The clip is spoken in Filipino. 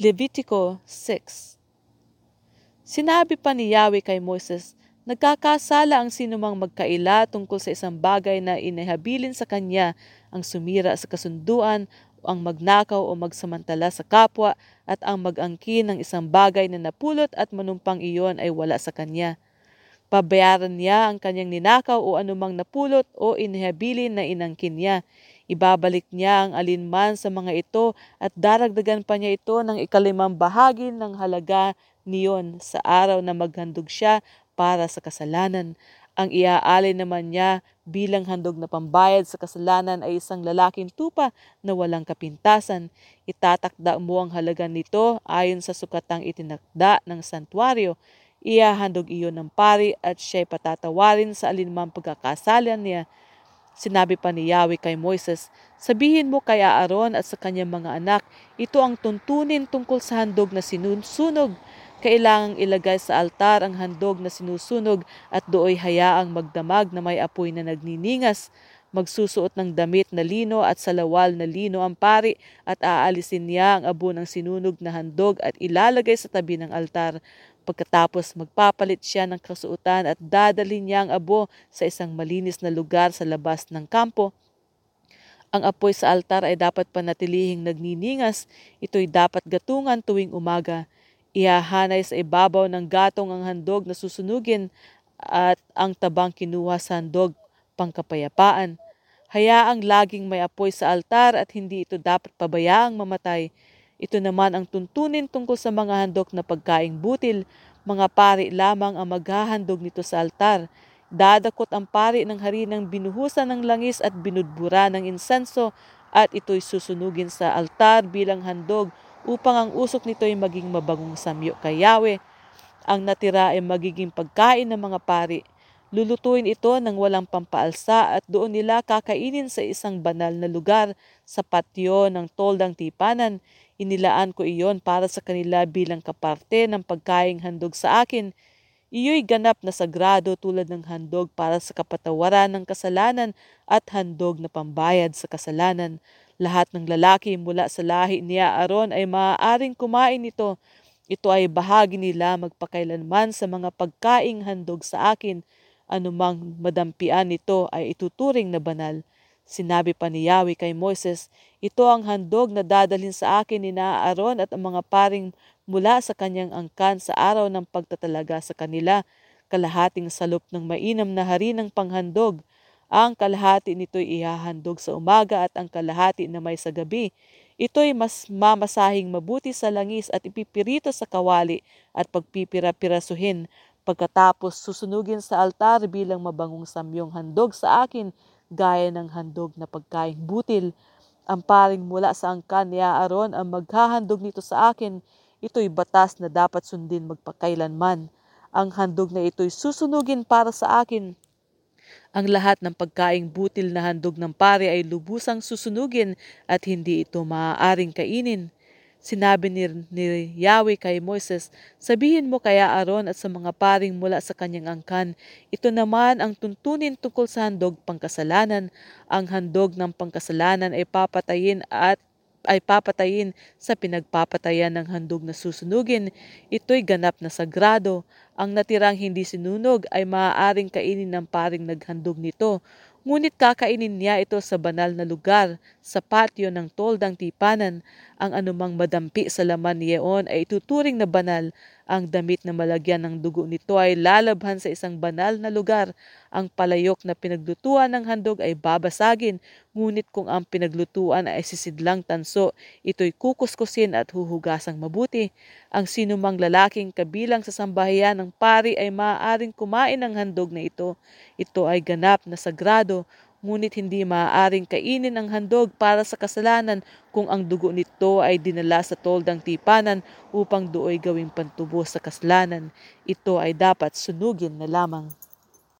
Levitico 6 Sinabi pa ni Yahweh kay Moses, Nagkakasala ang sinumang magkaila tungkol sa isang bagay na inihabilin sa kanya ang sumira sa kasunduan, ang magnakaw o magsamantala sa kapwa, at ang mag-angkin ng isang bagay na napulot at manumpang iyon ay wala sa kanya. Pabayaran niya ang kanyang ninakaw o anumang napulot o inihabilin na inangkin niya. Ibabalik niya ang alinman sa mga ito at daragdagan pa niya ito ng ikalimang bahagi ng halaga niyon sa araw na maghandog siya para sa kasalanan. Ang iaalay naman niya bilang handog na pambayad sa kasalanan ay isang lalaking tupa na walang kapintasan. Itatakda mo ang halaga nito ayon sa sukatang itinakda ng santuario. Iyahandog iyon ng pari at siya'y patatawarin sa alinmang pagkakasalan niya Sinabi pa ni Yahweh kay Moises, Sabihin mo kay Aaron at sa kanyang mga anak, ito ang tuntunin tungkol sa handog na sinusunog. Kailangang ilagay sa altar ang handog na sinusunog at dooy hayaang magdamag na may apoy na nagniningas. Magsusuot ng damit na lino at salawal na lino ang pari at aalisin niya ang abo ng sinunog na handog at ilalagay sa tabi ng altar. Pagkatapos magpapalit siya ng kasuotan at dadalhin niya ang abo sa isang malinis na lugar sa labas ng kampo. Ang apoy sa altar ay dapat panatilihing nagniningas. Ito'y dapat gatungan tuwing umaga. Ihahanay sa ibabaw ng gatong ang handog na susunugin at ang tabang kinuha sa handog pangkapayapaan. Hayaang laging may apoy sa altar at hindi ito dapat pabayaang mamatay. Ito naman ang tuntunin tungkol sa mga handog na pagkaing butil. Mga pari lamang ang maghahandog nito sa altar. Dadakot ang pari ng harinang binuhusan ng langis at binudbura ng insenso at ito'y susunugin sa altar bilang handog upang ang usok nito ay maging mabagong samyo kay Yahweh. Ang natira ay magiging pagkain ng mga pari. Lulutuin ito ng walang pampaalsa at doon nila kakainin sa isang banal na lugar sa patio ng toldang tipanan. Inilaan ko iyon para sa kanila bilang kaparte ng pagkaing handog sa akin. Iyo'y ganap na sagrado tulad ng handog para sa kapatawaran ng kasalanan at handog na pambayad sa kasalanan. Lahat ng lalaki mula sa lahi ni Aaron ay maaaring kumain nito. Ito ay bahagi nila magpakailanman sa mga pagkaing handog sa akin anumang madampian nito ay ituturing na banal. Sinabi pa ni Yahweh kay Moises, ito ang handog na dadalhin sa akin ni Aaron at ang mga paring mula sa kanyang angkan sa araw ng pagtatalaga sa kanila, kalahating salop ng mainam na hari ng panghandog. Ang kalahati nito'y ihahandog sa umaga at ang kalahati na may sa gabi. Ito'y mas mamasahing mabuti sa langis at ipipirito sa kawali at pagpipira-pirasuhin Pagkatapos susunugin sa altar bilang mabangong samyong handog sa akin gaya ng handog na pagkaing butil. Ang paring mula sa angkan ni Aaron ang maghahandog nito sa akin. Ito'y batas na dapat sundin magpakailanman. Ang handog na ito'y susunugin para sa akin. Ang lahat ng pagkaing butil na handog ng pare ay lubusang susunugin at hindi ito maaaring kainin. Sinabi ni, ni Yahweh kay Moses, Sabihin mo kaya Aaron at sa mga paring mula sa kanyang angkan, ito naman ang tuntunin tungkol sa handog pangkasalanan. Ang handog ng pangkasalanan ay papatayin at ay papatayin sa pinagpapatayan ng handog na susunugin. Ito'y ganap na sagrado. Ang natirang hindi sinunog ay maaaring kainin ng paring naghandog nito Ngunit kakainin niya ito sa banal na lugar, sa patio ng toldang tipanan. Ang anumang madampi sa laman niyaon ay ituturing na banal. Ang damit na malagyan ng dugo nito ay lalabhan sa isang banal na lugar. Ang palayok na pinaglutuan ng handog ay babasagin, ngunit kung ang pinaglutuan ay sisidlang tanso, ito'y kukuskusin at huhugasang mabuti. Ang sinumang lalaking kabilang sa sambahayan ng pari ay maaaring kumain ng handog na ito. Ito ay ganap na sagrado, ngunit hindi maaaring kainin ang handog para sa kasalanan kung ang dugo nito ay dinala sa toldang tipanan upang dooy gawing pantubos sa kasalanan. Ito ay dapat sunugin na lamang.